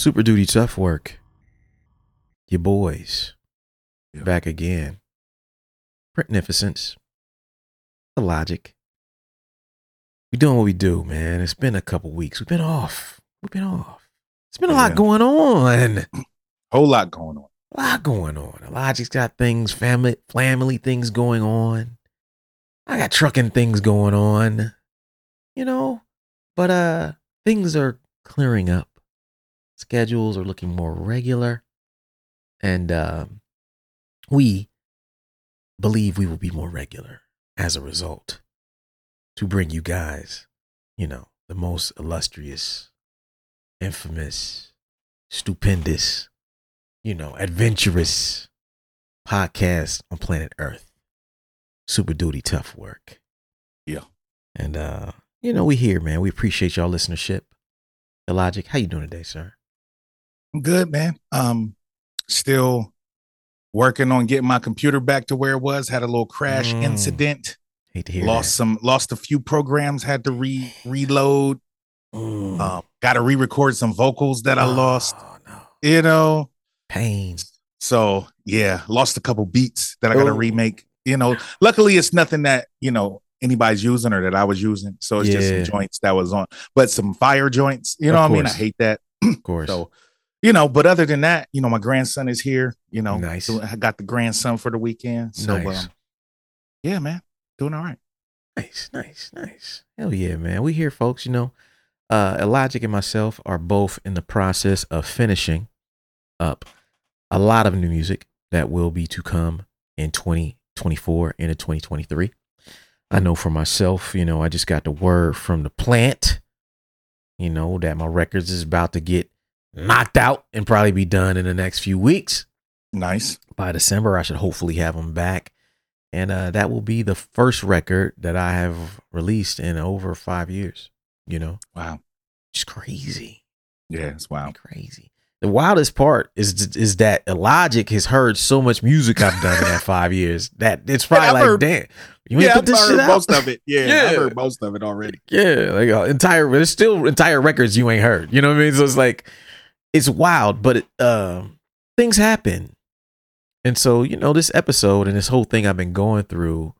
Super Duty Tough Work. Your boys. Yeah. Back again. Magnificence. Illogic. We doing what we do, man. It's been a couple weeks. We've been off. We've been off. It's been a lot going on. Whole lot going on. A lot going on. Illogic's got things, family, family things going on. I got trucking things going on. You know, but uh, things are clearing up. Schedules are looking more regular, and um, we believe we will be more regular as a result to bring you guys, you know, the most illustrious, infamous, stupendous, you know, adventurous podcast on planet Earth. Super duty tough work. Yeah. And uh, you know, we here, man. We appreciate y'all listenership. Illogic. How you doing today, sir? I'm good, man. Um, still working on getting my computer back to where it was. Had a little crash Mm. incident. Hate to hear lost some, lost a few programs. Had to re reload. Mm. Um, got to re-record some vocals that I lost. Oh, no. You know, Pain. so yeah, lost a couple beats that I got to Oh. remake. You know, luckily it's nothing that you know anybody's using or that I was using. So it's just some joints that was on, but some fire joints. You know what I mean? I hate that. Of course. So, you know, but other than that, you know, my grandson is here. You know, Nice. so I got the grandson for the weekend. So, Nice. um, yeah, man, doing all right. Nice, nice, nice. Hell yeah, man. We here, folks. You know, uh, Illogic and myself are both in the process of finishing up a lot of new music that will be to come in 2024 into 2023. I know for myself, you know, I just got the word from the plant, you know, that my records is about to get knocked out and probably be done in the next few weeks Nice. by December, I should hopefully have them back. And uh, that will be the first record that I have released in over five years. You know, Wow. just crazy, Yeah, it's wow. crazy. The wildest part is is that Logic has heard so much music I've done in that five years that it's probably I've like, heard- damn, you Yeah, put I've this heard shit out. most of it. Yeah, Yeah. I've heard most of it already. Yeah, like uh, entire. There's still entire records you ain't heard. You know what I mean? So it's like it's wild, but it, um, things happen, and so you know this episode and this whole thing I've been going through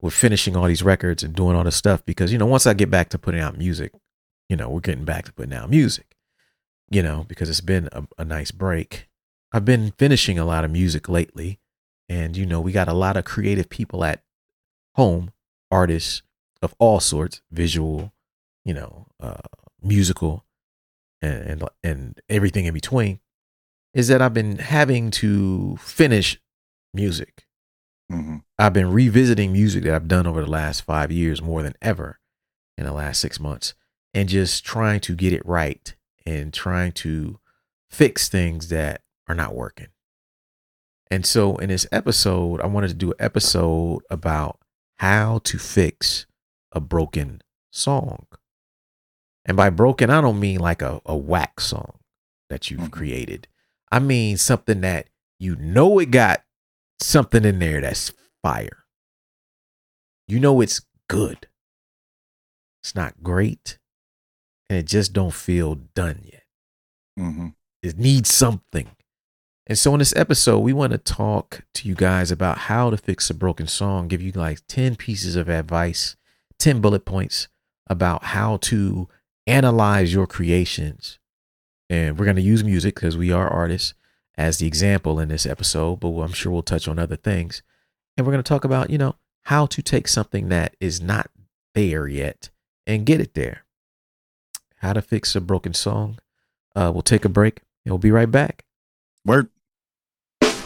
with finishing all these records and doing all this stuff because you know once I get back to putting out music, you know we're getting back to putting out music, you know because it's been a, a nice break. I've been finishing a lot of music lately, and you know we got a lot of creative people at home, artists of all sorts, visual, you know, uh, musical, and, and and everything in between, is that I've been having to finish music. hmm I've been revisiting music that I've done over the last five years more than ever in the last six months, and just trying to get it right and trying to fix things that are not working. And so, in this episode, I wanted to do an episode about how to fix a broken song. And by broken, I don't mean like a, a whack song that you've Mhm. created. I mean something that you know it got something in there that's fire. You know it's good. It's not great. And it just don't feel done yet. hmm It needs something. And so in this episode, we want to talk to you guys about how to fix a broken song, give you like 10 pieces of advice, 10 bullet points about how to analyze your creations. And we're going to use music because we are artists as the example in this episode, but I'm sure we'll touch on other things. And we're going to talk about, you know, how to take something that is not there yet and get it there. How to fix a broken song. Uh, we'll take a break and we'll be right back. Word.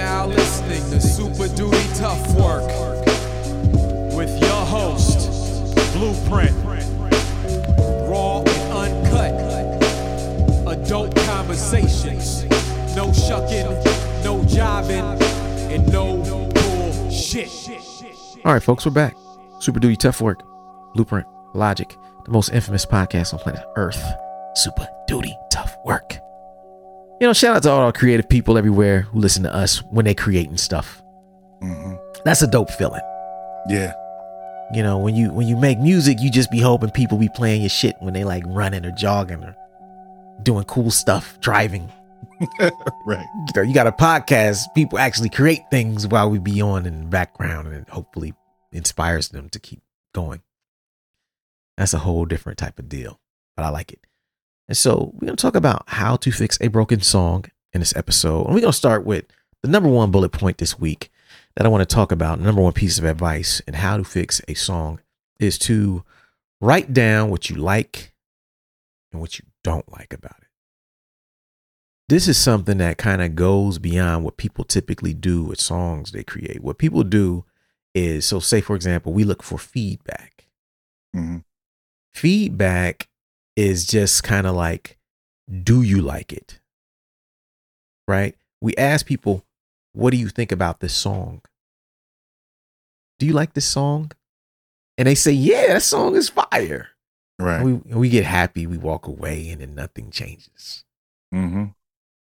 Now listening to Super Duty Tough Work with your host, Blueprint. Raw and uncut. Adult conversations. No shucking, no jiving, and no bullshit. All right, folks, we're back. Super Duty Tough Work, Blueprint, Logic, the most infamous podcast on planet Earth. Super Duty Tough Work. You know, shout out to all our creative people everywhere who listen to us when they creating stuff. hmm That's a dope feeling. Yeah. You know, when you when you make music, you just be hoping people be playing your shit when they like running or jogging or doing cool stuff, driving. Right. You know, you got a podcast, people actually create things while we be on in the background and it hopefully inspires them to keep going. That's a whole different type of deal, but I like it. And so we're going to talk about how to fix a broken song in this episode. And we're going to start with the number one bullet point this week that I want to talk about. Number one piece of advice and how to fix a song is to write down what you like and what you don't like about it. This is something that kind of goes beyond what people typically do with songs they create. What people do is, so say, for example, we look for feedback hmm feedback is just kind of like do you like it? Right? We ask people what do you think about this song? Do you like this song? And they say yeah that song is fire. Right. and we, we get happy we walk away and then nothing changes. Hmm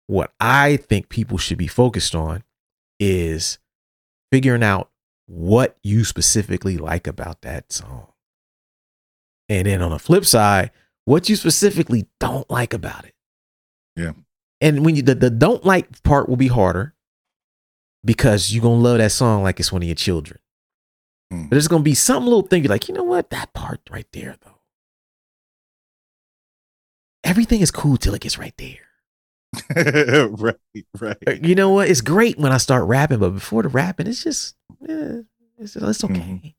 what i think people should be focused on is figuring out what you specifically like about that song. And then on the flip side, what you specifically don't like about it. Yeah. And when you the, the don't like part will be harder because you're gonna love that song like it's one of your children. Mm. But there's gonna be some little thing you're like, you know what? That part right there though. Everything is cool till it gets right there. right. Right. You know what? It's great when I start rapping, but before the rapping, it's just eh, it's, it's okay. Mhm.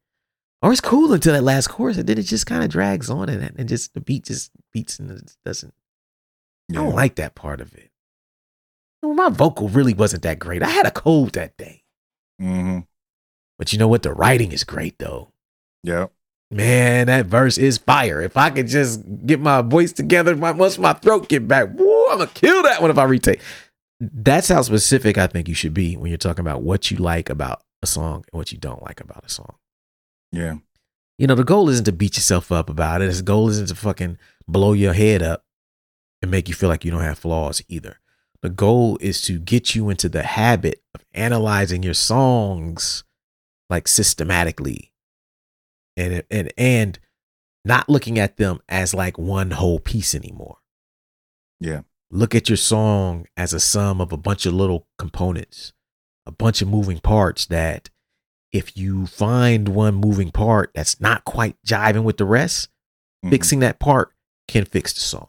Or it's cool until that last chorus, and then it just kind of drags on, and and just the beat just beats and it doesn't. I don't like that part of it. Well, my vocal really wasn't that great. I had a cold that day, hmm but you know what? The writing is great though. Yeah. Man, that verse is fire. If I could just get my voice together, my once my throat get back, woo, I'm gonna kill that one if I retake. That's how specific I think you should be when you're talking about what you like about a song and what you don't like about a song. Yeah. You know, the goal isn't to beat yourself up about it. The goal isn't to fucking blow your head up and make you feel like you don't have flaws either. The goal is to get you into the habit of analyzing your songs like systematically and and and not looking at them as like one whole piece anymore. Yeah. Look at your song as a sum of a bunch of little components, a bunch of moving parts that if you find one moving part that's not quite jiving with the rest, Mhm. fixing that part can fix the song.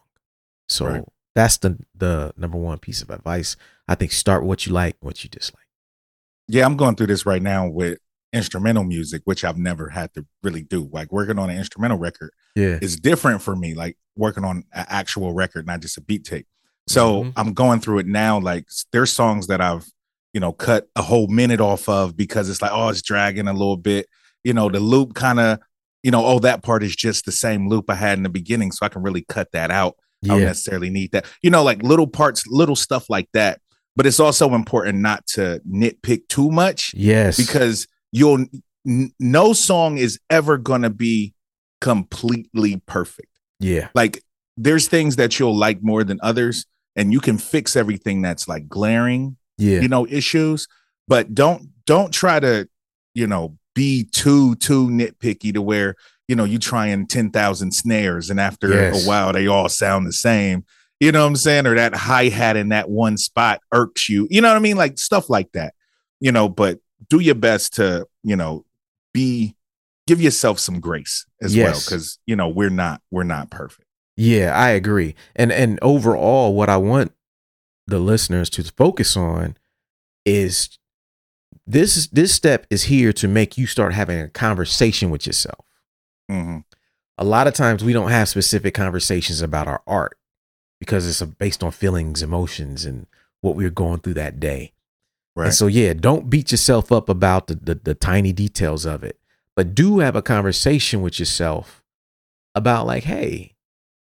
So Right. that's the the number one piece of advice. I think start with what you like, what you dislike. Yeah, I'm going through this right now with instrumental music, which I've never had to really do. Like working on an instrumental record Yeah. is different for me, like working on an actual record, not just a beat tape. So Mhm. I'm going through it now. Like there's songs that I've, you know, cut a whole minute off of because it's like, oh, it's dragging a little bit. You know, the loop kind of, you know, oh, that part is just the same loop I had in the beginning. So I can really cut that out. I don't necessarily need that. You know, like little parts, little stuff like that. But it's also important not to nitpick too much Yes. because you'll n- no song is ever going to be completely perfect. yeah. Like there's things that you'll like more than others and you can fix everything that's like glaring, Yeah. you know, issues, but don't don't try to, you know, be too too nitpicky to where, you know, you trying 10,000 snares and after Yes. a while they all sound the same. You know what I'm saying? Or that hi-hat in that one spot irks you. You know what I mean? Like stuff like that. You know, but do your best to, you know, be give yourself some grace as well cuz you know, we're not we're not perfect. Yeah, I agree. And and overall what I want the listeners to focus on is this this step is here to make you start having a conversation with yourself. hmm A lot of times we don't have specific conversations about our art because it's based on feelings, emotions, and what we're going through that day. Right. And so, yeah, don't beat yourself up about the, the, the tiny details of it, but do have a conversation with yourself about, like, hey,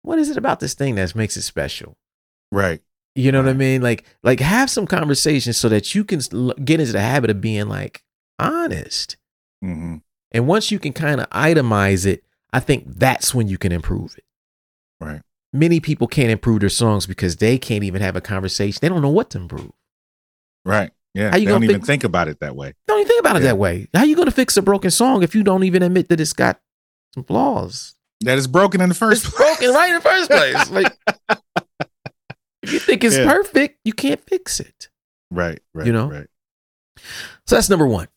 what is it about this thing that makes it special? right. You know what I mean? Like, like have some conversations so that you can get into the habit of being like honest. hmm And once you can kind of itemize it, I think that's when you can improve it. Right. Many people can't improve their songs because they can't even have a conversation. They don't know what to improve. Right. Yeah. How you they don't even fix- think about it that way. Don't even think about it that way. How you gonna fix a broken song if you don't even admit that it's got some flaws? That is broken in the first It's place. broken right in the first place. Like if you think it's Yeah. perfect, you can't fix it. Right. Right. You know? Right. So that's number one.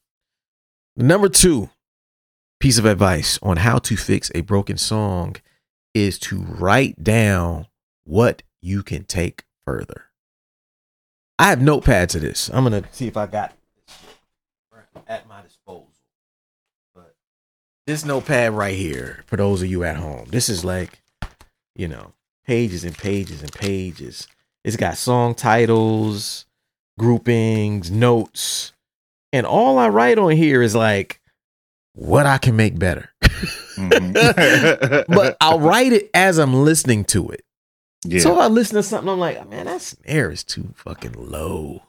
Number two piece of advice on how to fix a broken song is to write down what you can take further. I have notepads of this. I'm gonna see if I got this at my disposal. But this notepad right here, for those of you at home, this is like, you know, pages and pages and pages. It's got song titles, groupings, notes, and all I write on here is like what I can make better. Mhm. but I'll write it as I'm listening to it. yeah. So if I listen to something, I'm like, man, that snare is too fucking low.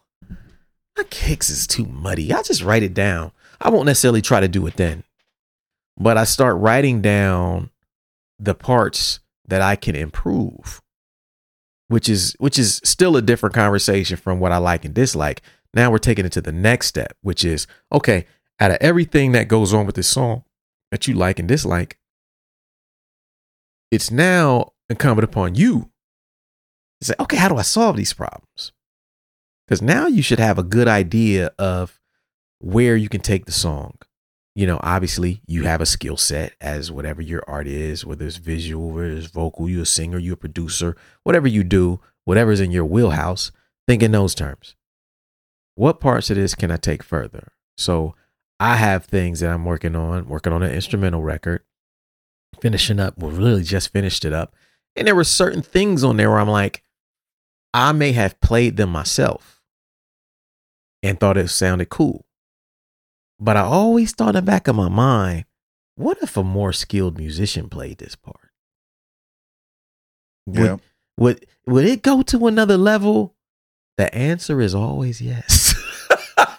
My kicks is too muddy. I'll just write it down. I won't necessarily try to do it then, but I start writing down the parts that I can improve, which is which is still a different conversation from what I like and dislike. Now we're taking it to the next step, which is okay. Out of everything that goes on with this song that you like and dislike, it's now incumbent upon you to say, okay, how do I solve these problems? Because now you should have a good idea of where you can take the song. You know, obviously you have a skill set as whatever your art is, whether it's visual, whether it's vocal, you're a singer, you're a producer, whatever you do, whatever's in your wheelhouse, think in those terms. What parts of this can I take further? So I have things that I'm working on, working on an instrumental record, finishing up, well, really just finished it up. And there were certain things on there where I'm like, I may have played them myself and thought it sounded cool. But I always thought in the back of my mind, what if a more skilled musician played this part? Would, yeah. would, would it go to another level? The answer is always yes.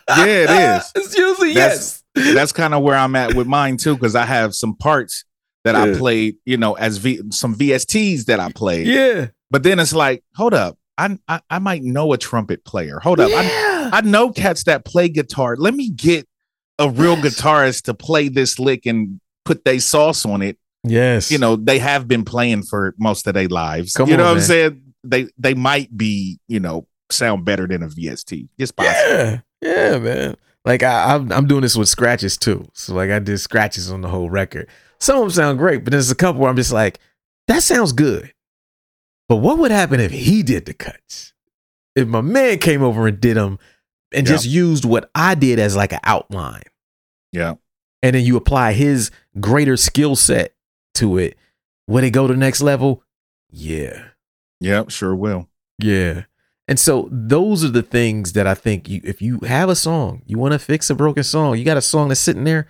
Yeah, it is. It's usually That's- yes. That's kind of where I'm at with mine too, because I have some parts that I played, you know, as v- some VSTs that I played. Yeah. But then it's like, hold up, I I, I might know a trumpet player. Hold up, I, I know cats that play guitar. Let me get a real Yes. guitarist to play this lick and put their sauce on it. yes. You know, they have been playing for most of their lives. Come you know on, what I'm saying? They they might be, you know, sound better than a VST. It's possible. Yeah, yeah, man. Like I, I'm, I'm doing this with scratches too. So like I did scratches on the whole record. Some of them sound great, but there's a couple where I'm just like, that sounds good. But what would happen if he did the cuts? If my man came over and did them and Yeah. just used what I did as like an outline, Yeah. and then you apply his greater skill set to it, would it go to the next level? Yeah. Yep, sure will. Yeah. And so those are the things that I think you if you have a song, you want to fix a broken song, you got a song that's sitting there,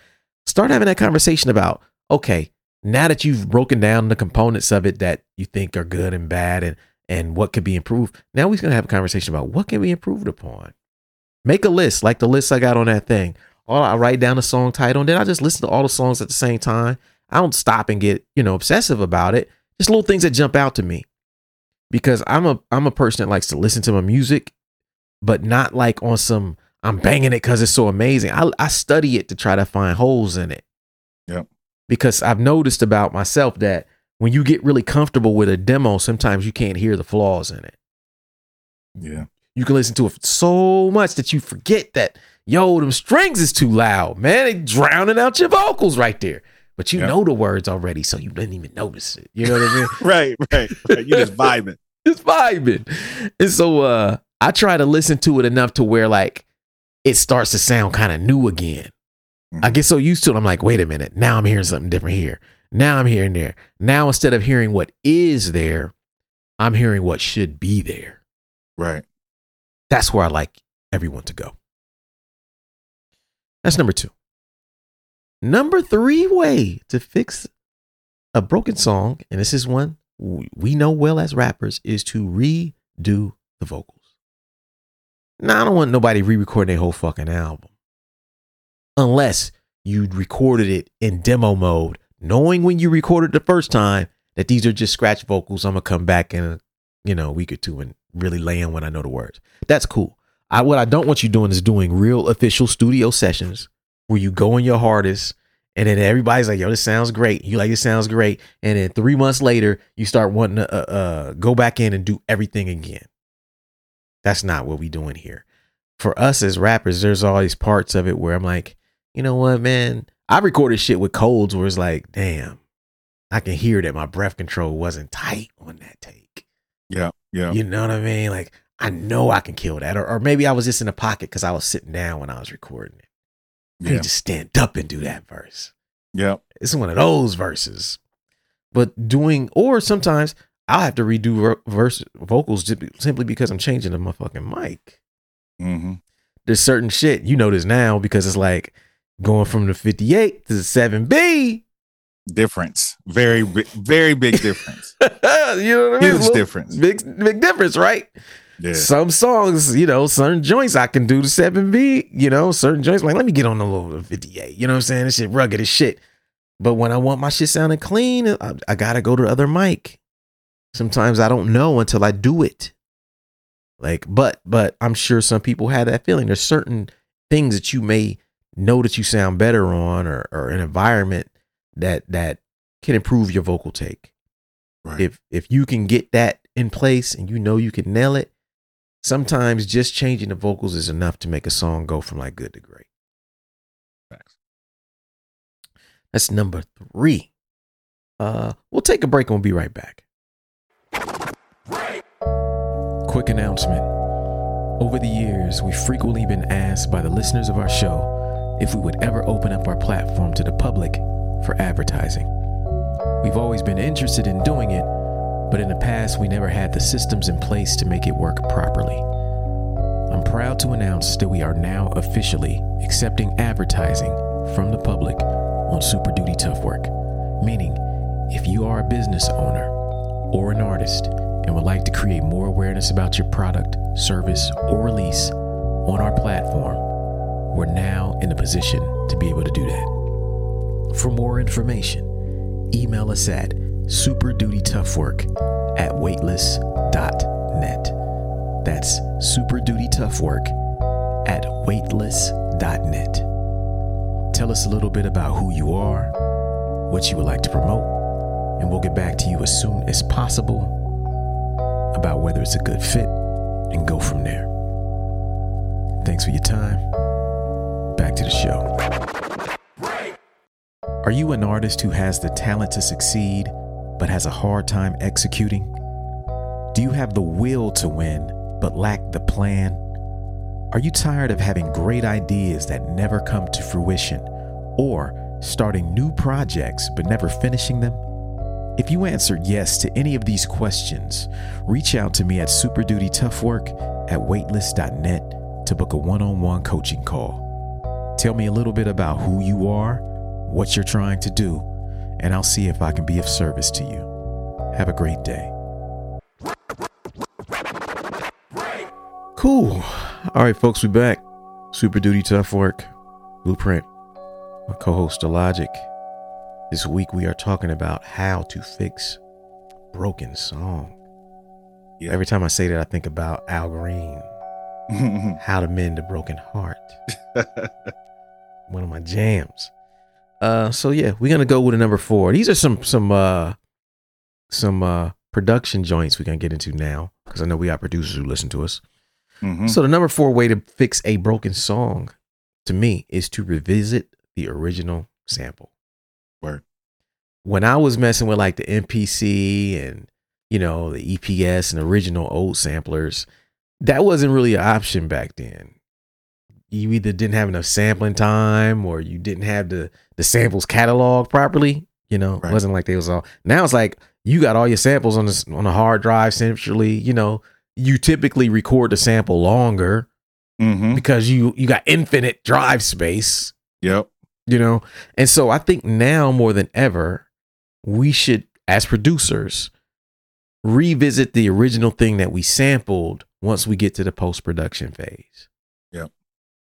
start having that conversation about, okay, now that you've broken down the components of it that you think are good and bad and and what could be improved, now we're gonna have a conversation about what can be improved upon. Make a list, like the list I got on that thing. Or I write down the song title and then I just listen to all the songs at the same time. I don't stop and get, you know, obsessive about it. Just little things that jump out to me because I'm a I'm a person that likes to listen to my music, but not like on some I'm banging it because it's so amazing. I I study it to try to find holes in it. Yep. Because I've noticed about myself that when you get really comfortable with a demo, sometimes you can't hear the flaws in it. Yeah. You can listen to it so much that you forget that yo, them strings is too loud, man. They drowning out your vocals right there. But you Yep. know the words already, so you didn't even notice it. You know what I mean? Right, right, right. You just vibing. just vibing. And so uh I try to listen to it enough to where like it starts to sound kind of new again. I Mhm. get so used to it. I'm like, wait a minute. Now I'm hearing something different here. Now I'm hearing there. Now instead of hearing what is there, I'm hearing what should be there. Right. That's where I like everyone to go. That's number two. Number three way to fix a broken song, and this is one we know well as rappers, is to redo the vocals. Now, I don't want nobody re recording their whole fucking album unless you recorded it in demo mode, knowing when you recorded the first time that these are just scratch vocals. I'm gonna come back in a you know week or two and really lay in when I know the words. That's cool. I what I don't want you doing is doing real official studio sessions where you go in your hardest and then everybody's like, "Yo, this sounds great." You like, "This sounds great," and then three months later, you start wanting to uh, uh, go back in and do everything again. That's not what we doing here. For us as rappers, there's all these parts of it where I'm like, you know what, man? I recorded shit with colds where it's like, damn, I can hear that my breath control wasn't tight on that take. Yeah. Yeah. You know what I mean? Like, I know I can kill that. Or, or maybe I was just in the pocket because I was sitting down when I was recording it. I Yeah. need to stand up and do that verse. Yeah. It's one of those verses. But doing, or sometimes I'll have to redo verse vocals simply because I'm changing the motherfucking mic. hmm There's certain shit you know this now because it's like going from the 58 to the 7B. Difference. Very, very big difference. you know what I mean? Huge Little- difference. Big, big difference, right? Yeah. Some songs, you know, certain joints I can do the 7B, you know, certain joints, like, let me get on the little 58. You know what I'm saying? This shit rugged as shit. But when I want my shit sounding clean, I, I gotta go to the other mic. Sometimes I don't know until I do it. Like, but, but I'm sure some people have that feeling. There's certain things that you may know that you sound better on or, or an environment that, that can improve your vocal take. Right. if if you can get that in place and you know you can nail it sometimes just changing the vocals is enough to make a song go from like good to great. Facts. that's number three. Uh we'll take a break and we'll be right back. Quick announcement. Over the years we've frequently been asked by the listeners of our show if we would ever open up our platform to the public for advertising we've always been interested in doing it but in the past we never had the systems in place to make it work properly. I'm proud to announce that we are now officially accepting advertising from the public on Super Duty Tough Work, meaning if you are a business owner or an artist and would like to create more awareness about your product, service, or release on our platform, we're now in a position to be able to do that. For more information, email us at superdutytoughwork at weightless.net. That's superdutytoughwork at weightless.net. Tell us a little bit about who you are, what you would like to promote, and we'll get back to you as soon as possible about whether it's a good fit and go from there. Thanks for your time. Back to the show. Are you an artist who has the talent to succeed but has a hard time executing? Do you have the will to win but lack the plan? Are you tired of having great ideas that never come to fruition or starting new projects but never finishing them? If you answered yes to any of these questions, reach out to me at superdutytoughwork at weightless.net to book a one on one coaching call. Tell me a little bit about who you are, what you're trying to do, and I'll see if I can be of service to you. Have a great day. Cool. All right, folks, we're back. Super Duty Tough Work, Blueprint. My co host, Logic. This week we are talking about how to fix broken song. Yeah. Every time I say that, I think about Al Green, How to Mend a Broken Heart. One of my jams. Uh, so yeah, we're gonna go with a number four. These are some some uh some uh production joints we're gonna get into now because I know we got producers who listen to us. Mhm. So the number four way to fix a broken song, to me, is to revisit the original sample. Word. When I was messing with like the MPC and you know the EPS and original old samplers, that wasn't really an option back then. You either didn't have enough sampling time or you didn't have the the samples cataloged properly. You know, Right. it wasn't like they was all. Now it's like you got all your samples on this on a hard drive centrally. You know, you typically record the sample longer Mm-hmm. because you you got infinite drive space. Yep. You know, and so I think now more than ever, we should, as producers, revisit the original thing that we sampled once we get to the post production phase. Yep.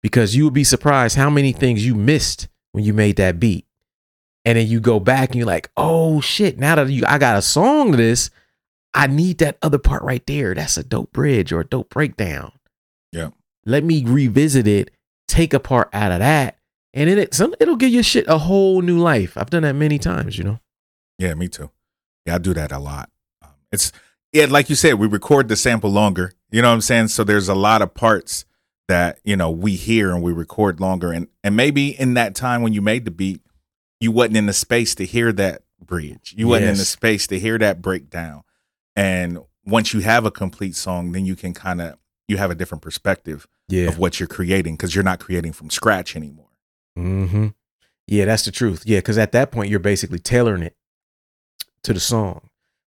Because you would be surprised how many things you missed when you made that beat. And then you go back and you're like, oh shit, now that you I got a song to this, I need that other part right there. That's a dope bridge or a dope breakdown. Yeah. Let me revisit it, take a part out of that, and then it some it'll give your shit a whole new life. I've done that many times, you know. Yeah, me too. Yeah, I do that a lot. Um, it's yeah, like you said, we record the sample longer. You know what I'm saying? So there's a lot of parts that you know we hear and we record longer, and and maybe in that time when you made the beat, you wasn't in the space to hear that bridge. You wasn't in the space to hear that breakdown. And once you have a complete song, then you can kind of you have a different perspective Yeah. of what you're creating because you're not creating from scratch anymore. Mm-hmm. Yeah, that's the truth. Yeah, because at that point you're basically tailoring it to the song.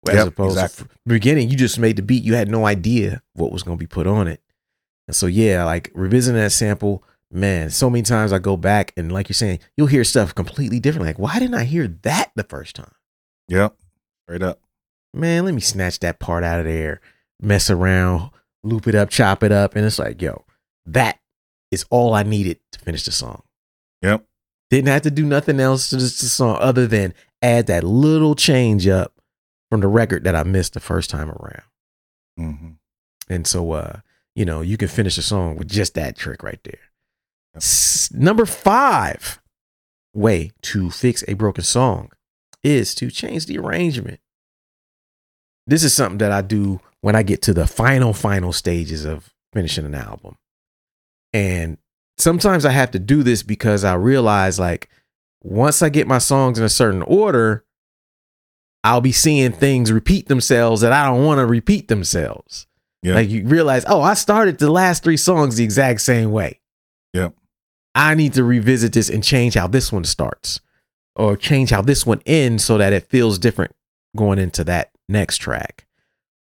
As Yep, opposed exactly. to beginning, you just made the beat. You had no idea what was going to be put on it. And so, yeah, like revisiting that sample, man, so many times I go back and like you're saying, you'll hear stuff completely different. Like, why didn't I hear that the first time? Yep, Right up. Man, let me snatch that part out of there, mess around, loop it up, chop it up. And it's like, yo, that is all I needed to finish the song. Yep. Didn't have to do nothing else to this song other than add that little change up from the record that I missed the first time around. hmm And so, uh, you know, you can finish a song with just that trick right there. S- number five way to fix a broken song is to change the arrangement. This is something that I do when I get to the final, final stages of finishing an album. And sometimes I have to do this because I realize, like, once I get my songs in a certain order, I'll be seeing things repeat themselves that I don't want to repeat themselves. Yeah. Like you realize, oh, I started the last three songs the exact same way. Yep. I need to revisit this and change how this one starts or change how this one ends so that it feels different going into that next track.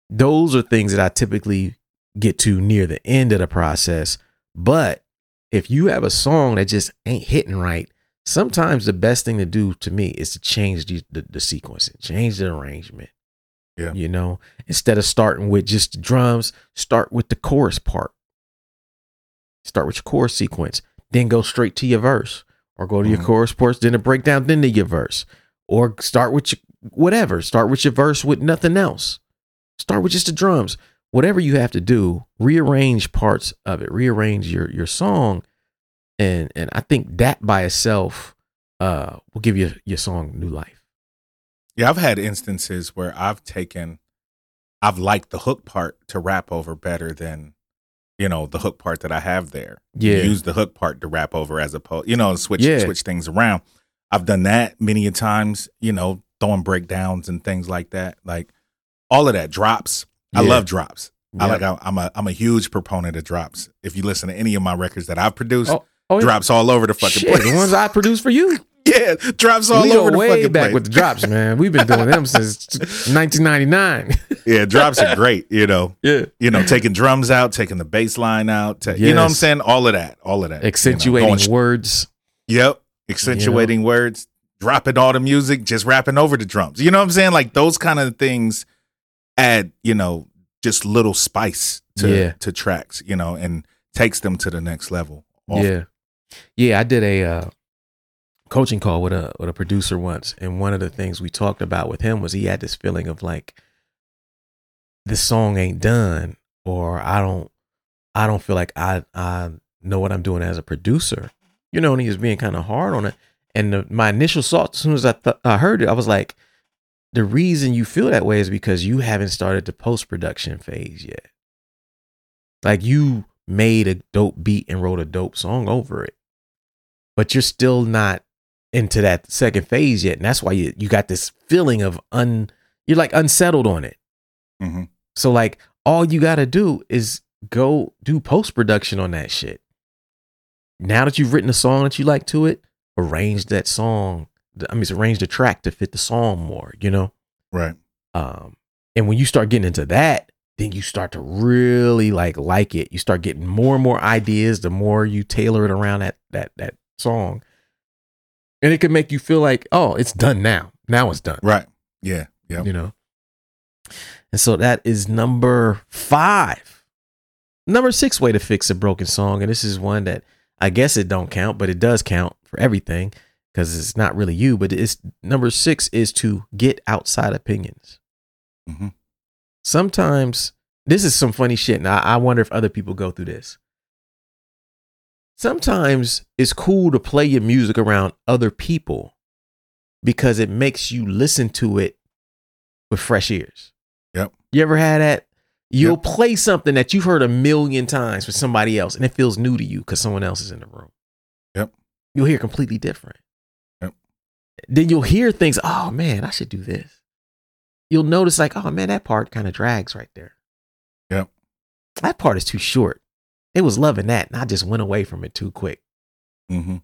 Those are things that I typically get to near the end of the process. But if you have a song that just ain't hitting right, sometimes the best thing to do to me is to change the, the, the sequencing, change the arrangement. Yeah. You know, instead of starting with just the drums, start with the chorus part. Start with your chorus sequence, then go straight to your verse, or go to your Mhm. chorus parts, then a breakdown, then to your verse, or start with your whatever. Start with your verse with nothing else. Start with just the drums. Whatever you have to do, rearrange parts of it, rearrange your your song, and and I think that by itself uh will give your your song new life. Yeah, I've had instances where I've taken, I've liked the hook part to rap over better than, you know, the hook part that I have there. Yeah. Use the hook part to rap over as opposed, you know, switch Yeah. switch things around. I've done that many a times, you know, throwing breakdowns and things like that. Like all of that drops. I love drops. I like. I'm a. I'm a huge proponent of drops. If you listen to any of my records that I've produced, Oh, oh, yeah. drops all over the fucking Shit, place. the ones I produce for you. yeah, drops all we over the way fucking back place. with the drops, man. We've been doing them since 1999. yeah, drops are great. You know, yeah, you know, taking drums out, taking the bass line out, ta- you know what I'm saying? All of that, all of that. you know, accentuating words. yep, accentuating words, dropping all the music, just rapping over the drums. You know what I'm saying? Like those kind of things add, you know, just little spice to Yeah. to tracks, you know, and takes them to the next level. often. Yeah, yeah. I did a uh, coaching call with a with a producer once, and one of the things we talked about with him was he had this feeling of like this song ain't done, or I don't, I don't feel like I I know what I'm doing as a producer. You know, and he was being kind of hard on it. And the, my initial thought, as soon as I th- I heard it, I was like, the reason you feel that way is because you haven't started the post production phase yet. Like you made a dope beat and wrote a dope song over it, but you're still not into that second phase yet, and that's why you you got this feeling of un you're like unsettled on it. Mhm. So like all you got to do is go do post production on that shit. Now that you've written a song that you like to it, arrange that song. I mean, arrange the track to fit the song more. You know. Right. Um, and when you start getting into that, then you start to really like like it. You start getting more and more ideas the more you tailor it around that that that song. And it can make you feel like, oh, it's done now. Now it's done. Right. Yeah. Yeah. You know. And so that is number five. Number six way to fix a broken song. And this is one that I guess it don't count, but it does count for everything because it's not really you. But it's number six is to get outside opinions. Mhm. Sometimes this is some funny shit, and I, I wonder if other people go through this. Sometimes it's cool to play your music around other people because it makes you listen to it with fresh ears. Yep. You ever had that? You'll play something that you've heard a million times with somebody else, and it feels new to you because someone else is in the room. Yep. You'll hear completely different. Yep. Then you'll hear things. Oh man, I should do this. You'll notice like, oh man, that part kind of drags right there. Yep. That part is too short. It was loving that, and I just went away from it too quick. hmm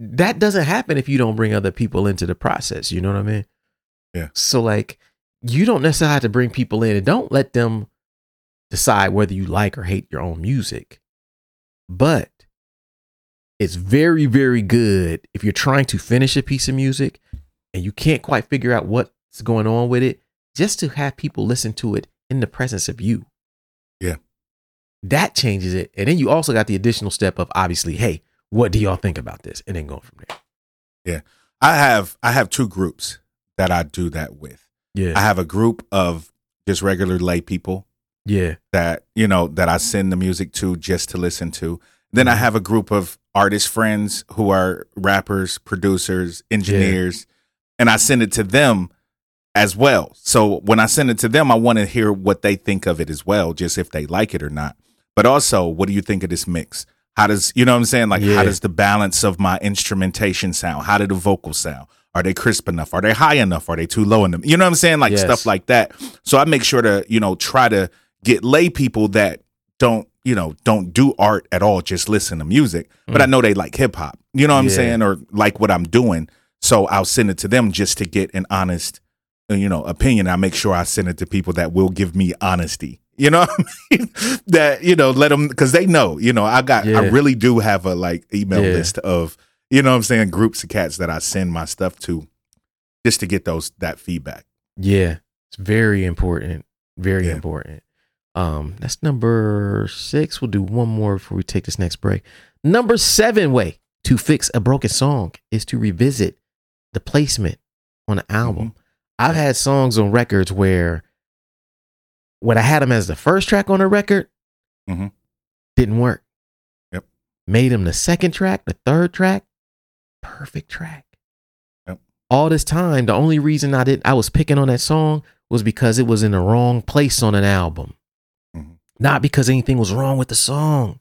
That doesn't happen if you don't bring other people into the process. You know what I mean? Yeah. So like, you don't necessarily have to bring people in, and don't let them decide whether you like or hate your own music. But it's very, very good if you're trying to finish a piece of music and you can't quite figure out what's going on with it, just to have people listen to it in the presence of you. Yeah. That changes it. And then you also got the additional step of obviously, hey, what do y'all think about this? And then going from there. Yeah. I have I have two groups that I do that with. Yeah. I have a group of just regular lay people yeah. that you know that I send the music to just to listen to. Then I mm-hmm. have a group of artist friends who are rappers, producers, engineers, and I send it to them as well. So when I send it to them, I want to hear what they think of it as well, just if they like it or not. But also, what do you think of this mix? How does you know what I'm saying? Like, Yeah. how does the balance of my instrumentation sound? How do the vocals sound? Are they crisp enough? Are they high enough? Are they too low in enough? You know what I'm saying? Like Yes. stuff like that. So I make sure to you know try to get lay people that don't you know don't do art at all, just listen to music. But I know they like hip hop. You know what I'm Mm. Saying? Or like what I'm doing. So I'll send it to them just to get an honest uh, you know opinion. I make sure I send it to people that will give me honesty. You know, what I mean? that you know, let them because they know. You know, I got, I really do have a like email Yeah. list of, you know, what I'm saying groups of cats that I send my stuff to, just to get those that feedback. Yeah. It's very important. Very Yeah. important. Um, that's number six. We'll do one more before we take this next break. Number seven way to fix a broken song is to revisit the placement on the album. I've had songs on records where when I had him as the first track on the record, Mhm. didn't work. Yep. Made him the second track, the third track, perfect track. Yep. All this time, the only reason I didn't I was picking on that song was because it was in the wrong place on an album. Mhm. Not because anything was wrong with the song.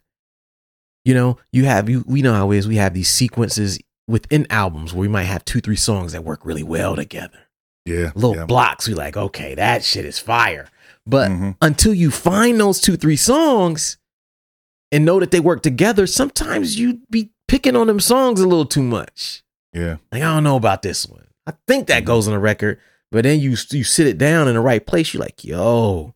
You know, you have you we know how it is. We have these sequences within albums where we might have two, three songs that work really well together. Yeah, Little yeah. blocks, we like, okay, that shit is fire. But Mhm. until you find those two, three songs and know that they work together, sometimes you be picking on them songs a little too much. yeah, Like, I don't know about this one. I think that goes on the record, but then you you sit it down in the right place. You're like, yo,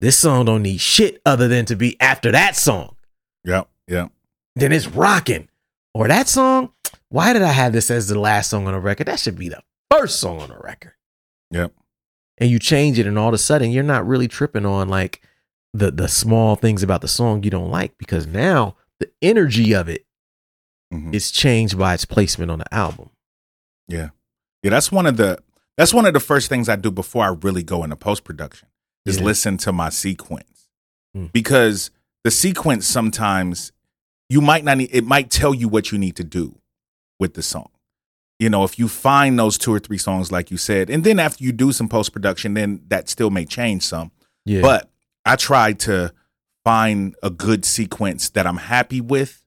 this song don't need shit other than to be after that song. yeah, yeah. Then it's rocking. Or that song, why did I have this as the last song on the record? That should be the first song on the record. Yep. And you change it, and all of a sudden you're not really tripping on like the the small things about the song you don't like because now the energy of it Mhm. is changed by its placement on the album. Yeah. Yeah, that's one of the that's one of the first things I do before I really go into post production is Yeah. listen to my sequence. Mm. Because the sequence sometimes you might not need, it might tell you what you need to do with the song. You know, if you find those two or three songs like you said, and then after you do some post production, then that still may change some. Yeah. But I try to find a good sequence that I'm happy with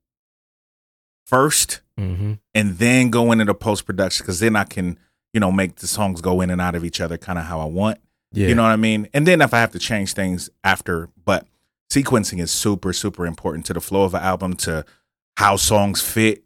first hmm and then go into the post production because then I can, you know, make the songs go in and out of each other kind of how I want. yeah. You know what I mean? And then if I have to change things after, but sequencing is super super important to the flow of an album to how songs fit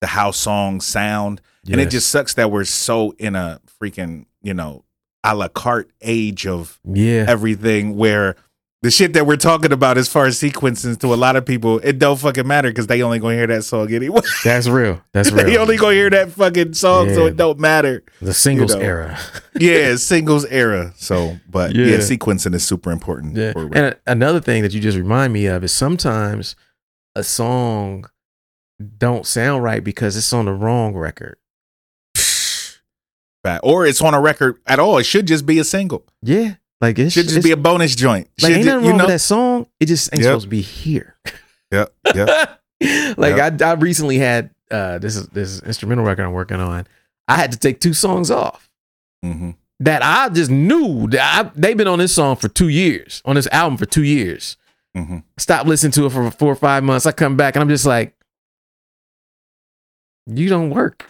to how songs sound and it just sucks that we're so in a freaking you know a la carte age of yeah. everything where the shit that we're talking about as far as sequences to a lot of people it don't fucking matter because they only gonna hear that song anyway That's real. That's real. they only gonna hear that fucking song so it don't matter the singles know. era. yeah singles era so but yeah, Yeah. sequencing is super important Yeah. And another thing that you just remind me of is sometimes a song don't sound right because it's on the wrong record. Or it's on a record at all. It should just be a single. Yeah. Like it should just be a bonus joint. like Should ain't nothing you wrong know? with that song. It just ain't Yep. supposed to be here. Yep. Yep. like I, I recently had uh this is this instrumental record I'm working on. I had to take two songs off hmm that I just knew that I, they've been on this song for two years, on this album for two years. hmm Stop listening to it for four or five months. I come back and I'm just like, you don't work.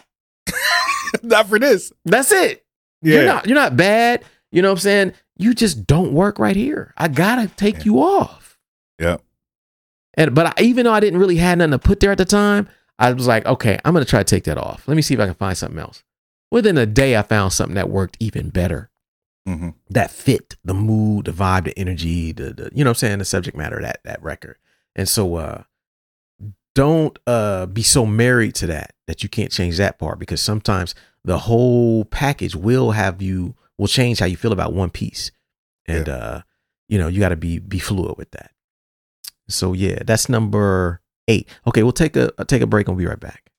Not for this. That's it. Yeah. You're not you're not bad. You know what I'm saying? You just don't work right here. I gotta take Yeah. you off. Yeah. And but I, even though I didn't really have nothing to put there at the time, I was like, okay, I'm gonna try to take that off. Let me see if I can find something else. Within a day, I found something that worked even better. hmm That fit the mood, the vibe, the energy, the, the you know what I'm saying, the subject matter of that that record. And so uh don't uh be so married to that that you can't change that part because sometimes the whole package will have you will change how you feel about one piece. And uh you know, you got to be be fluid with that. So yeah, that's number 8. Okay, we'll take a take a break and we'll be right back.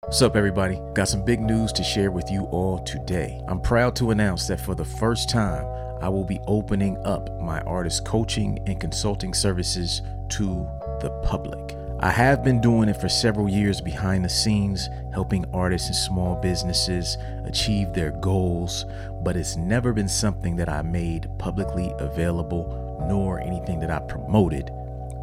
What's up, everybody? Got some big news to share with you all today. I'm proud to announce that for the first time, I will be opening up my artist coaching and consulting services to the public. I have been doing it for several years behind the scenes, helping artists and small businesses achieve their goals, but it's never been something that I made publicly available, nor anything that I promoted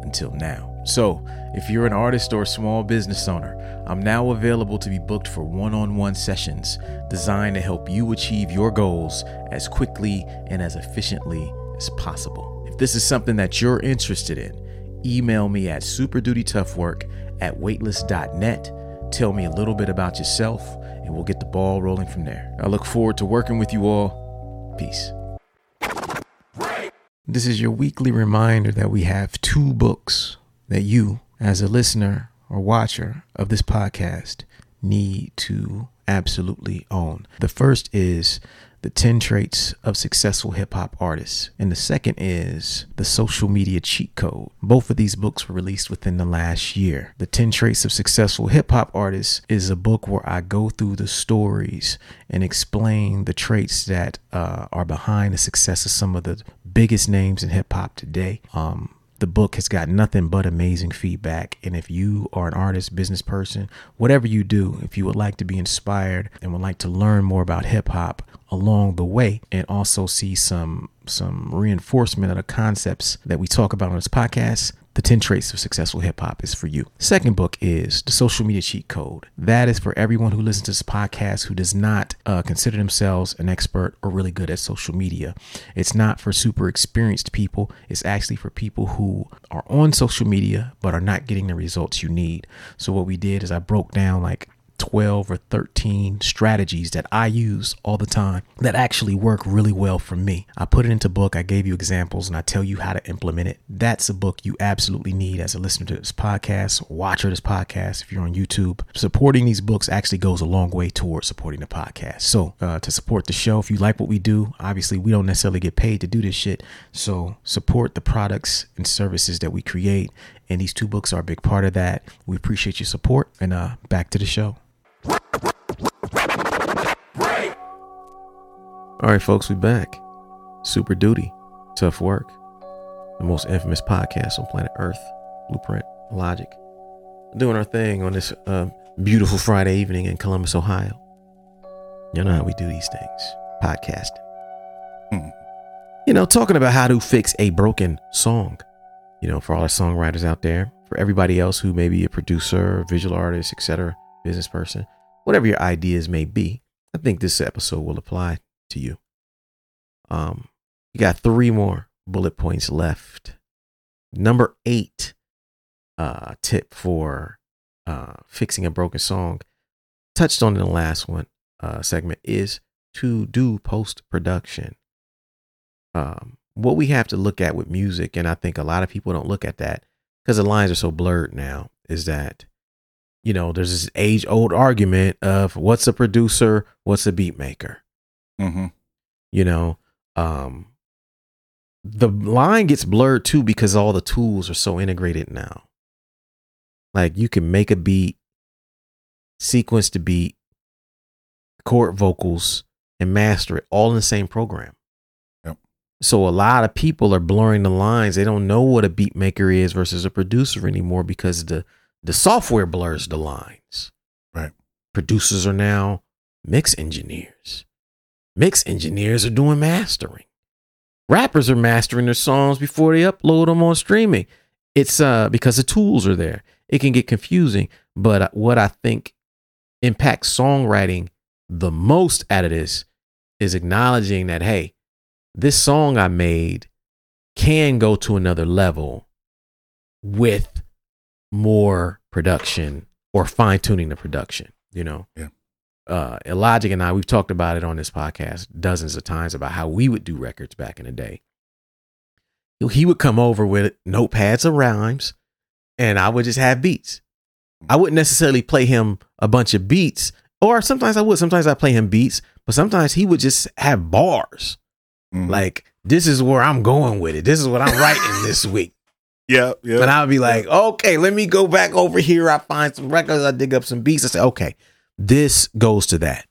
until now. So, if you're an artist or a small business owner, I'm now available to be booked for one on one sessions designed to help you achieve your goals as quickly and as efficiently as possible. If this is something that you're interested in, email me at superdutytoughwork at weightless.net. Tell me a little bit about yourself, and we'll get the ball rolling from there. I look forward to working with you all. Peace. This is your weekly reminder that we have two books that you, as a listener or watcher of this podcast, need to absolutely own. The first is The 10 Traits of Successful Hip Hop Artists, and the second is The Social Media Cheat Code. Both of these books were released within the last year. The 10 Traits of Successful Hip Hop Artists is a book where I go through the stories and explain the traits that uh, are behind the success of some of the biggest names in hip hop today. Um, the book has got nothing but amazing feedback. And if you are an artist, business person, whatever you do, if you would like to be inspired and would like to learn more about hip hop along the way and also see some some reinforcement of the concepts that we talk about on this podcast, the 10 Traits of Successful Hip Hop is for you. Second book is The Social Media Cheat Code. That is for everyone who listens to this podcast who does not uh, consider themselves an expert or really good at social media. It's not for super experienced people, it's actually for people who are on social media but are not getting the results you need. So, what we did is I broke down like 12 or 13 strategies that I use all the time that actually work really well for me. I put it into book, I gave you examples and I tell you how to implement it. That's a book you absolutely need as a listener to this podcast, watcher this podcast if you're on YouTube. Supporting these books actually goes a long way towards supporting the podcast. So, uh, to support the show, if you like what we do, obviously we don't necessarily get paid to do this shit. So, support the products and services that we create and these two books are a big part of that. We appreciate your support and uh back to the show. All right, folks, we back. Super Duty, Tough Work, the most infamous podcast on planet Earth, Blueprint, Illogic. Doing our thing on this uh, beautiful Friday evening in Columbus, Ohio. You know how we do these things podcasting. Hmm. You know, talking about how to fix a broken song. You know, for all our songwriters out there, for everybody else who may be a producer, visual artist, etc., business person, whatever your ideas may be, I think this episode will apply to you. Um, you got three more bullet points left. Number eight uh, tip for uh, fixing a broken song, touched on in the last one uh, segment, is to do post production. Um, what we have to look at with music, and I think a lot of people don't look at that because the lines are so blurred now, is that you know there's this age old argument of what's a producer, what's a beat maker. Mm-hmm. You know, um, the line gets blurred too because all the tools are so integrated now. Like you can make a beat, sequence the beat, chord vocals, and master it all in the same program. Yep. So a lot of people are blurring the lines. They don't know what a beat maker is versus a producer anymore because the the software blurs the lines. Right. Producers are now mix engineers. Mix engineers are doing mastering. Rappers are mastering their songs before they upload them on streaming. It's uh because the tools are there. It can get confusing, but uh, what I think impacts songwriting the most out of this is acknowledging that hey, this song I made can go to another level with more production or fine tuning the production, you know? Yeah. Uh, Illogic and I, we've talked about it on this podcast dozens of times about how we would do records back in the day. He would come over with notepads of rhymes, and I would just have beats. I wouldn't necessarily play him a bunch of beats, or sometimes I would. Sometimes I play him beats, but sometimes he would just have bars. Mhm. Like, this is where I'm going with it. This is what I'm writing this week. yeah, yeah. And I would be like, okay, let me go back over here. I find some records. I dig up some beats. I say, okay, this goes to that.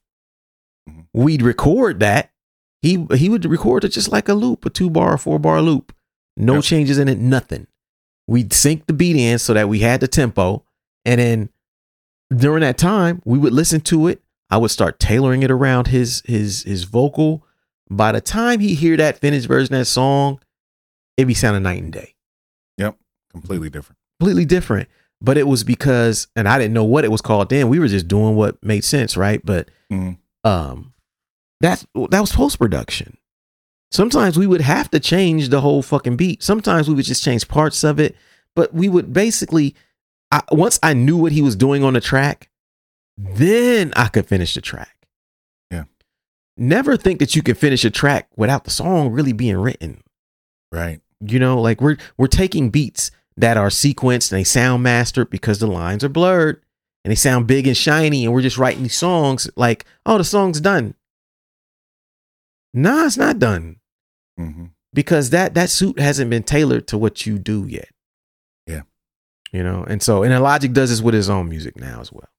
Mhm. We'd record that. He he would record it just like a loop, a two bar, four bar loop. No Yep. changes in it, nothing. We'd sync the beat in so that we had the tempo. And then during that time, we would listen to it. I would start tailoring it around his his his vocal. By the time he hear that finished version of that song, it'd be sounding night and day Yep. completely different. completely different. But it was because, and I didn't know what it was called then. We were just doing what made sense, right? But Mhm. um, that that was post production. Sometimes we would have to change the whole fucking beat. Sometimes we would just change parts of it. But we would basically, I, once I knew what he was doing on the track, then I could finish the track. Yeah. Never think that you can finish a track without the song really being written. Right. You know, like we're we're taking beats that are sequenced and they sound mastered because the lines are blurred and they sound big and shiny, and we're just writing these songs like, oh, the song's done. Nah, it's not done hmm because that that suit hasn't been tailored to what you do yet. Yeah. You know, and so and Illogic does this with his own music now as well.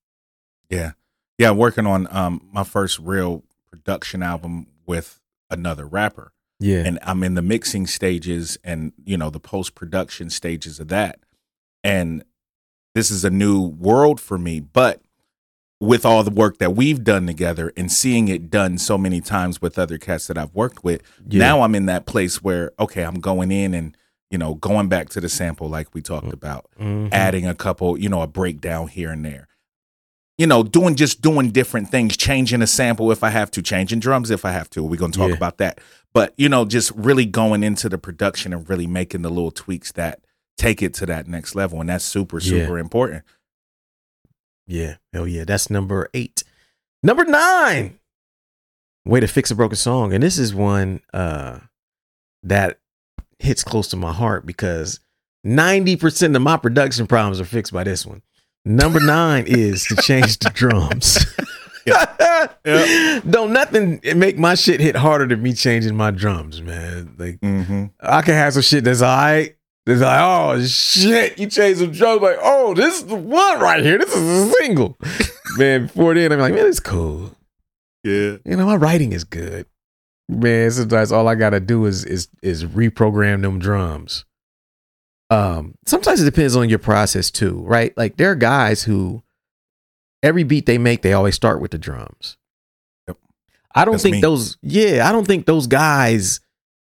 Yeah. Yeah. Working on um my first real production album with another rapper. Yeah. and I'm in the mixing stages and you know the post production stages of that. And this is a new world for me, but with all the work that we've done together and seeing it done so many times with other cats that I've worked with, yeah. now I'm in that place where okay, I'm going in and you know going back to the sample like we talked about, Mhm. adding a couple, you know, a breakdown here and there. You know, doing just doing different things, changing a sample if I have to, changing drums if I have to. We're gonna talk Yeah. about that. But you know, just really going into the production and really making the little tweaks that take it to that next level. And that's super, Yeah. super important. Yeah. Hell yeah. That's number eight. Number nine. Way to fix a broken song. And this is one uh that hits close to my heart because 90% of my production problems are fixed by this one. Number nine is to change the drums. Don't nothing make my shit hit harder than me changing my drums, man. Like Mm-hmm. I can have some shit that's all right. It's like, oh shit, you changed some drums. Like, oh, this is the one right here. This is a single. man, before then, I'm like, man, it's cool. Yeah. You know, my writing is good. Man, sometimes all I gotta do is is is reprogram them drums. Um, sometimes it depends on your process too, right? Like there are guys who every beat they make, they always start with the drums. Yep. I don't That's think me. those yeah, I don't think those guys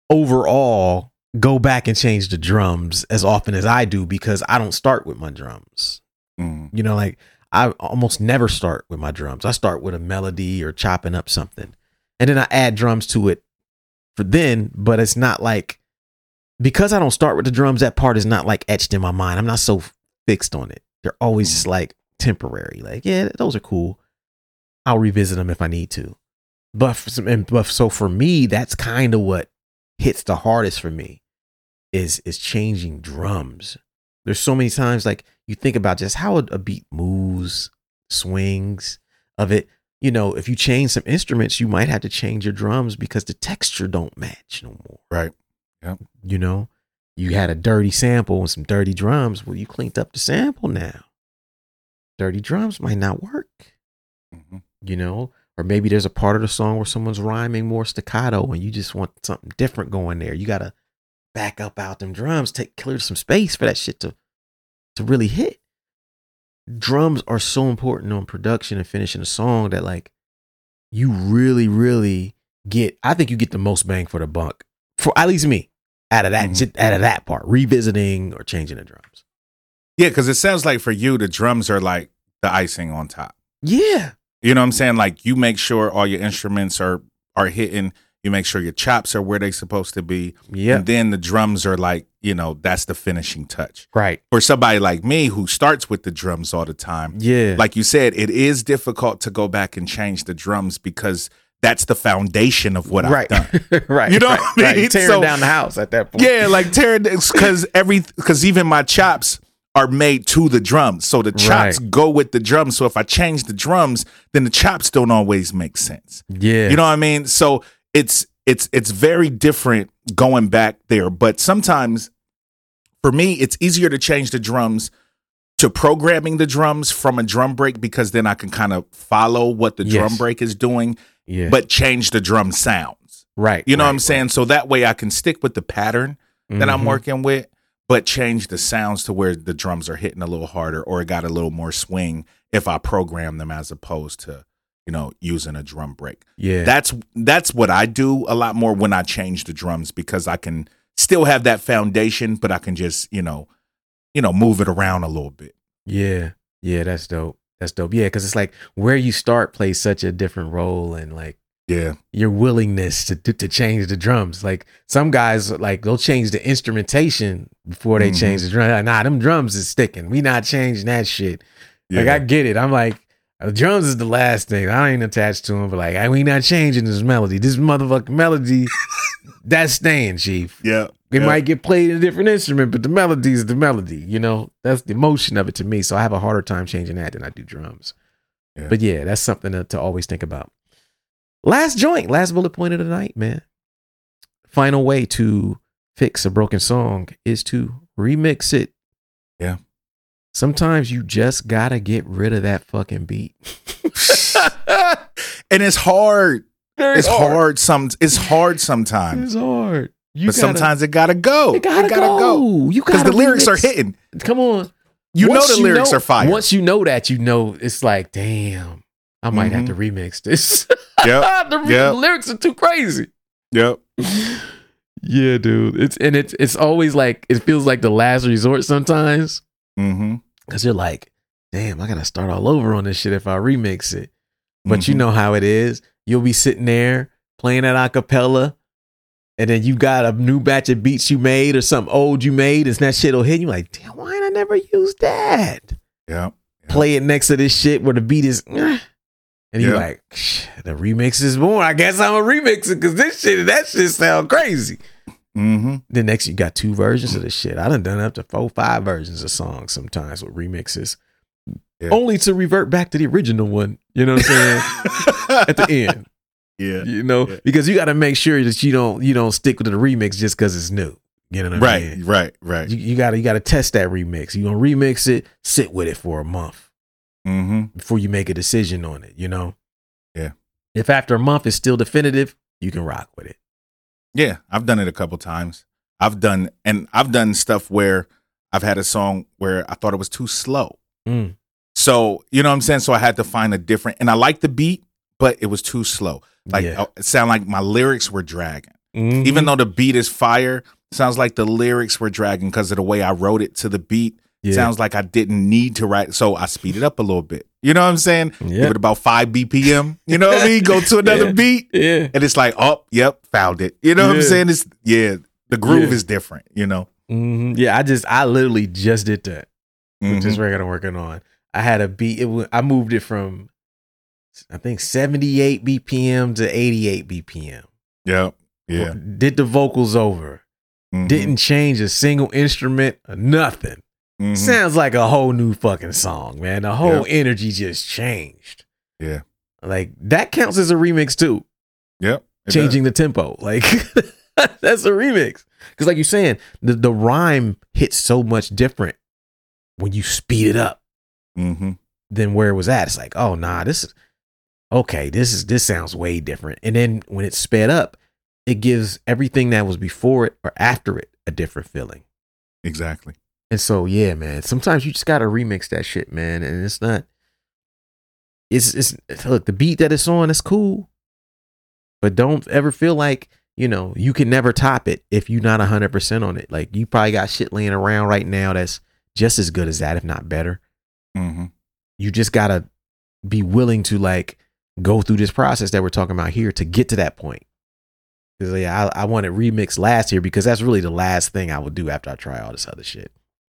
overall go back and change the drums as often as I do because I don't start with my drums. Mm. You know, like I almost never start with my drums. I start with a melody or chopping up something. And then I add drums to it for then, but it's not like because I don't start with the drums, that part is not like etched in my mind. I'm not so fixed on it. They're always mm. just like temporary. Like, yeah, those are cool. I'll revisit them if I need to. But for some, and, but so for me, that's kind of what hits the hardest for me is is changing drums. There's so many times like you think about just how a, a beat moves, swings of it. You know, if you change some instruments, you might have to change your drums because the texture don't match no more. Right. You know, you had a dirty sample and some dirty drums. Well, you cleaned up the sample now. Dirty drums might not work, Mhm. you know, or maybe there's a part of the song where someone's rhyming more staccato and you just want something different going there. You got to back up out them drums, take clear some space for that shit to to really hit. Drums are so important on production and finishing a song that like you really, really get. I think you get the most bang for the buck for at least me out of that Mhm. out of that part, revisiting or changing the drums. Yeah, because it sounds like for you, the drums are like the icing on top. Yeah, You know what I'm saying? Like you make sure all your instruments are are hitting. You make sure your chops are where they're supposed to be. yeah, And then the drums are like, you know, that's the finishing touch. right, For somebody like me who starts with the drums all the time, yeah, like you said, it is difficult to go back and change the drums because that's the foundation of what right, I've done. right. You know right, what I right. Tearing So- down the house at that point. Yeah, like tearing because every because even my chops are made to the drums, so the chops Right. go with the drums. So if I change the drums, then the chops don't always make sense. yeah, You know what I mean? So it's it's it's very different going back there. But sometimes for me, it's easier to change the drums to programming the drums from a drum break because then I can kind of follow what the drum break is doing, yeah, but change the drum sounds. right. You know what I'm saying? So that way I can stick with the pattern right. that I'm Mhm. working with, but change the sounds to where the drums are hitting a little harder or it got a little more swing if I program them as opposed to, you know, using a drum break. Yeah, That's that's what I do a lot more when I change the drums because I can still have that foundation, but I can just, you know, you know, move it around a little bit. Yeah, yeah, that's dope. That's dope. Yeah, because it's like where you start plays such a different role, and like Yeah. your willingness to to, to change the drums. Like some guys, like they'll change the instrumentation before they Mhm. change the drum. Like, nah, them drums is sticking. We not changing that shit. Like I get it. I'm like. The drums is the last thing. I ain't attached to them, but like, I, we not changing this melody. This motherfucking melody, that's staying, chief. yeah. It yeah. might get played in a different instrument, but the melody is the melody. You know, that's the emotion of it to me. So I have a harder time changing that than I do drums. Yeah. But yeah, that's something to, to always think about. Last joint, last bullet point of the night, man. Final way to fix a broken song is to remix it. Yeah. Sometimes you just gotta get rid of that fucking beat. and it's hard. Very It's hard. Some it's hard sometimes. It's hard. You but gotta- sometimes it gotta go. it gotta, It gotta go. You Because the lyrics are hitting. Come on. You Once know the lyrics know- are fire. Once you know that, you know it's like, damn, I might have Mhm. to remix this. Yep. the, Yep. lyrics are too crazy. Yep. Yeah, dude. It's and it's it's always like it feels like the last resort sometimes Mm-hmm. because you're like, damn, I gotta start all over on this shit if I remix it. But you Mhm. know how it is. You'll be sitting there playing that acapella, and then you got a new batch of beats you made or something old you made, and that shit'll hit you like, damn, why did I never use that? Yep. play it next to this shit where the beat is, and you're Yeah. like, the remix is more. I guess I'm a remix it because this shit, that shit sound crazy. Mm-hmm. Then next you got two versions of the shit. I done done up to four, five versions of songs sometimes with remixes, Yeah. only to revert back to the original one. You know what I'm saying? At the end, yeah. you know, Yeah. because you got to make sure that you don't you don't stick with the remix just because it's new. You know what I Right. mean? Right. Right. You, you gotta you gotta test that remix. You gonna remix it, sit with it for a month. Mm-hmm. before you make a decision on it, you know? Yeah. If after a month it's still definitive, you can rock with it. Yeah, I've done it a couple times. I've done and I've done stuff where I've had a song where I thought it was too slow. Mm. So, you know what I'm saying? So I had to find a different and I like the beat, but it was too slow. Like Yeah. uh, it sounded like my lyrics were dragging. Mhm. Even though the beat is fire, sounds like the lyrics were dragging because of the way I wrote it to the beat. yeah. Sounds like I didn't need to write. So I speed it up a little bit. You know what I'm saying? yeah. Give it about five BPM. You know what I mean? Go to another Yeah. beat. yeah. And it's like, oh, yep, found it. You know what I'm saying? It's yeah. The groove is different, you know. Mhm. Yeah, I just I literally just did that with this Mhm. record I'm working on. I had a beat. It was, I moved it from I think 78 BPM to 88 BPM. Yeah, yeah. Did the vocals over. Mhm. Didn't change a single instrument or nothing. Mhm. Sounds like a whole new fucking song, man. The whole energy just changed. Yeah. Like that counts as a remix too. Yep. it does. changing the tempo. Like that's a remix. Because like you're saying, the, the rhyme hits so much different when you speed it up Mhm. than where it was at. It's like, oh nah, this is okay, this is this sounds way different. And then when it's sped up, it gives everything that was before it or after it a different feeling. Exactly. And so yeah, man, sometimes you just gotta remix that shit, man. And it's not it's it's look, the beat that it's on, it's cool. But don't ever feel like, you know, you can never top it if you're not hundred percent on it. Like you probably got shit laying around right now that's just as good as that, if not better. Hmm You just gotta be willing to like go through this process that we're talking about here to get to that point. Because yeah, I, I wanted remix last year because that's really the last thing I would do after I try all this other shit.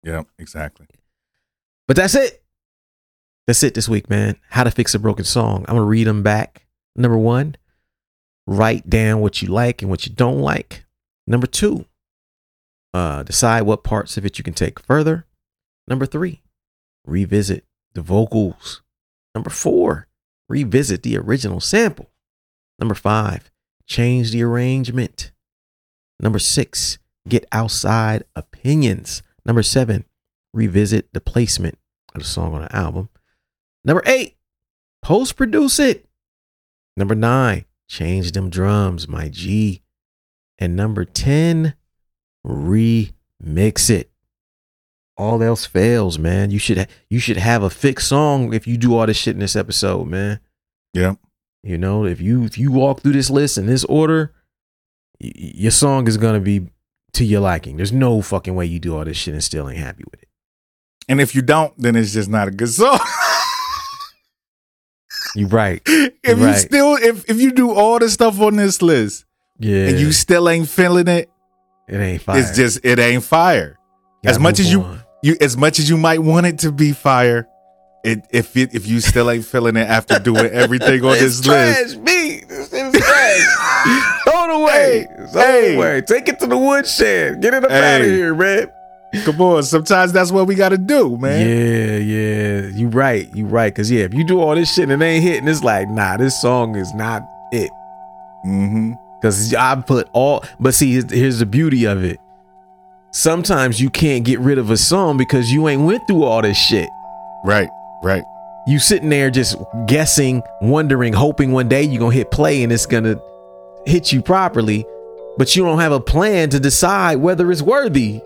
Yeah, Exactly. But that's it. That's it this week, man. How to fix a broken song. I'm gonna read them back. Number one, write down what you like and what you don't like. Number two, uh, decide what parts of it you can take further. Number three, revisit the vocals. Number four, revisit the original sample. Number five, change the arrangement. Number six, get outside opinions. Number seven, revisit the placement of the song on the album. Number eight, post produce it. Number nine, change them drums, my G. And number 10, remix it. All else fails, man. You should you should have a fixed song if you do all this shit in this episode, man. Yep. You know, if you if you walk through this list in this order, y- your song is gonna be to your liking. There's no fucking way you do all this shit and still ain't happy with it. And if you don't, then it's just not a good song. You're right. if you Right. still if if you do all the stuff on this list Yeah. and you still ain't feeling it, it ain't fire. it's just it ain't fire. As much as you- on. You as much as you might want it to be fire, it if it if you still ain't feeling it after doing everything on this list. trash, B. This is trash. Throw it away. Hey, Throw hey. it away. Take it to the woodshed. Get it up Hey. out of here, man. Come on, sometimes that's what we gotta do, man. Yeah, yeah. You right. You right. Cause yeah, if you do all this shit and it ain't hitting, it's like, nah, this song is not it. Mm-hmm. Cause I put all but see, here's the beauty of it. Sometimes you can't get rid of a song because you ain't went through all this shit. Right, right. You sitting there just guessing, wondering, hoping one day you're gonna hit play and it's gonna hit you properly, but you don't have a plan to decide whether it's worthy.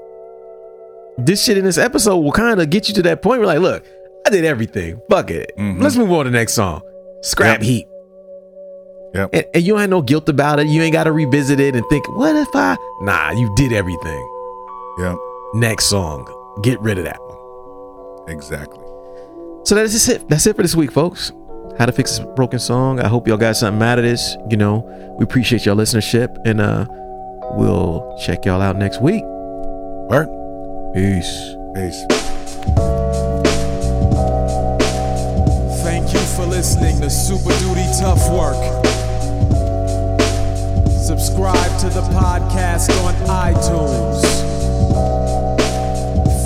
This shit in this episode will kind of get you to that point where like, look, I did everything. Fuck it. Mhm. Let's move on to the next song. Scrap Yep. heap. Yep. And, and you don't have no guilt about it. You ain't gotta revisit it and think, what if I Nah, you did everything. Yep. Next song. Get rid of that one. Exactly. So that's just it. That's it for this week, folks. How to fix a broken song. I hope y'all got something out of this. You know, we appreciate y'all listenership, and uh, we'll check y'all out next week. Word. Peace. Peace. Thank you for listening to Super Duty Tough Work. Subscribe to the podcast on iTunes.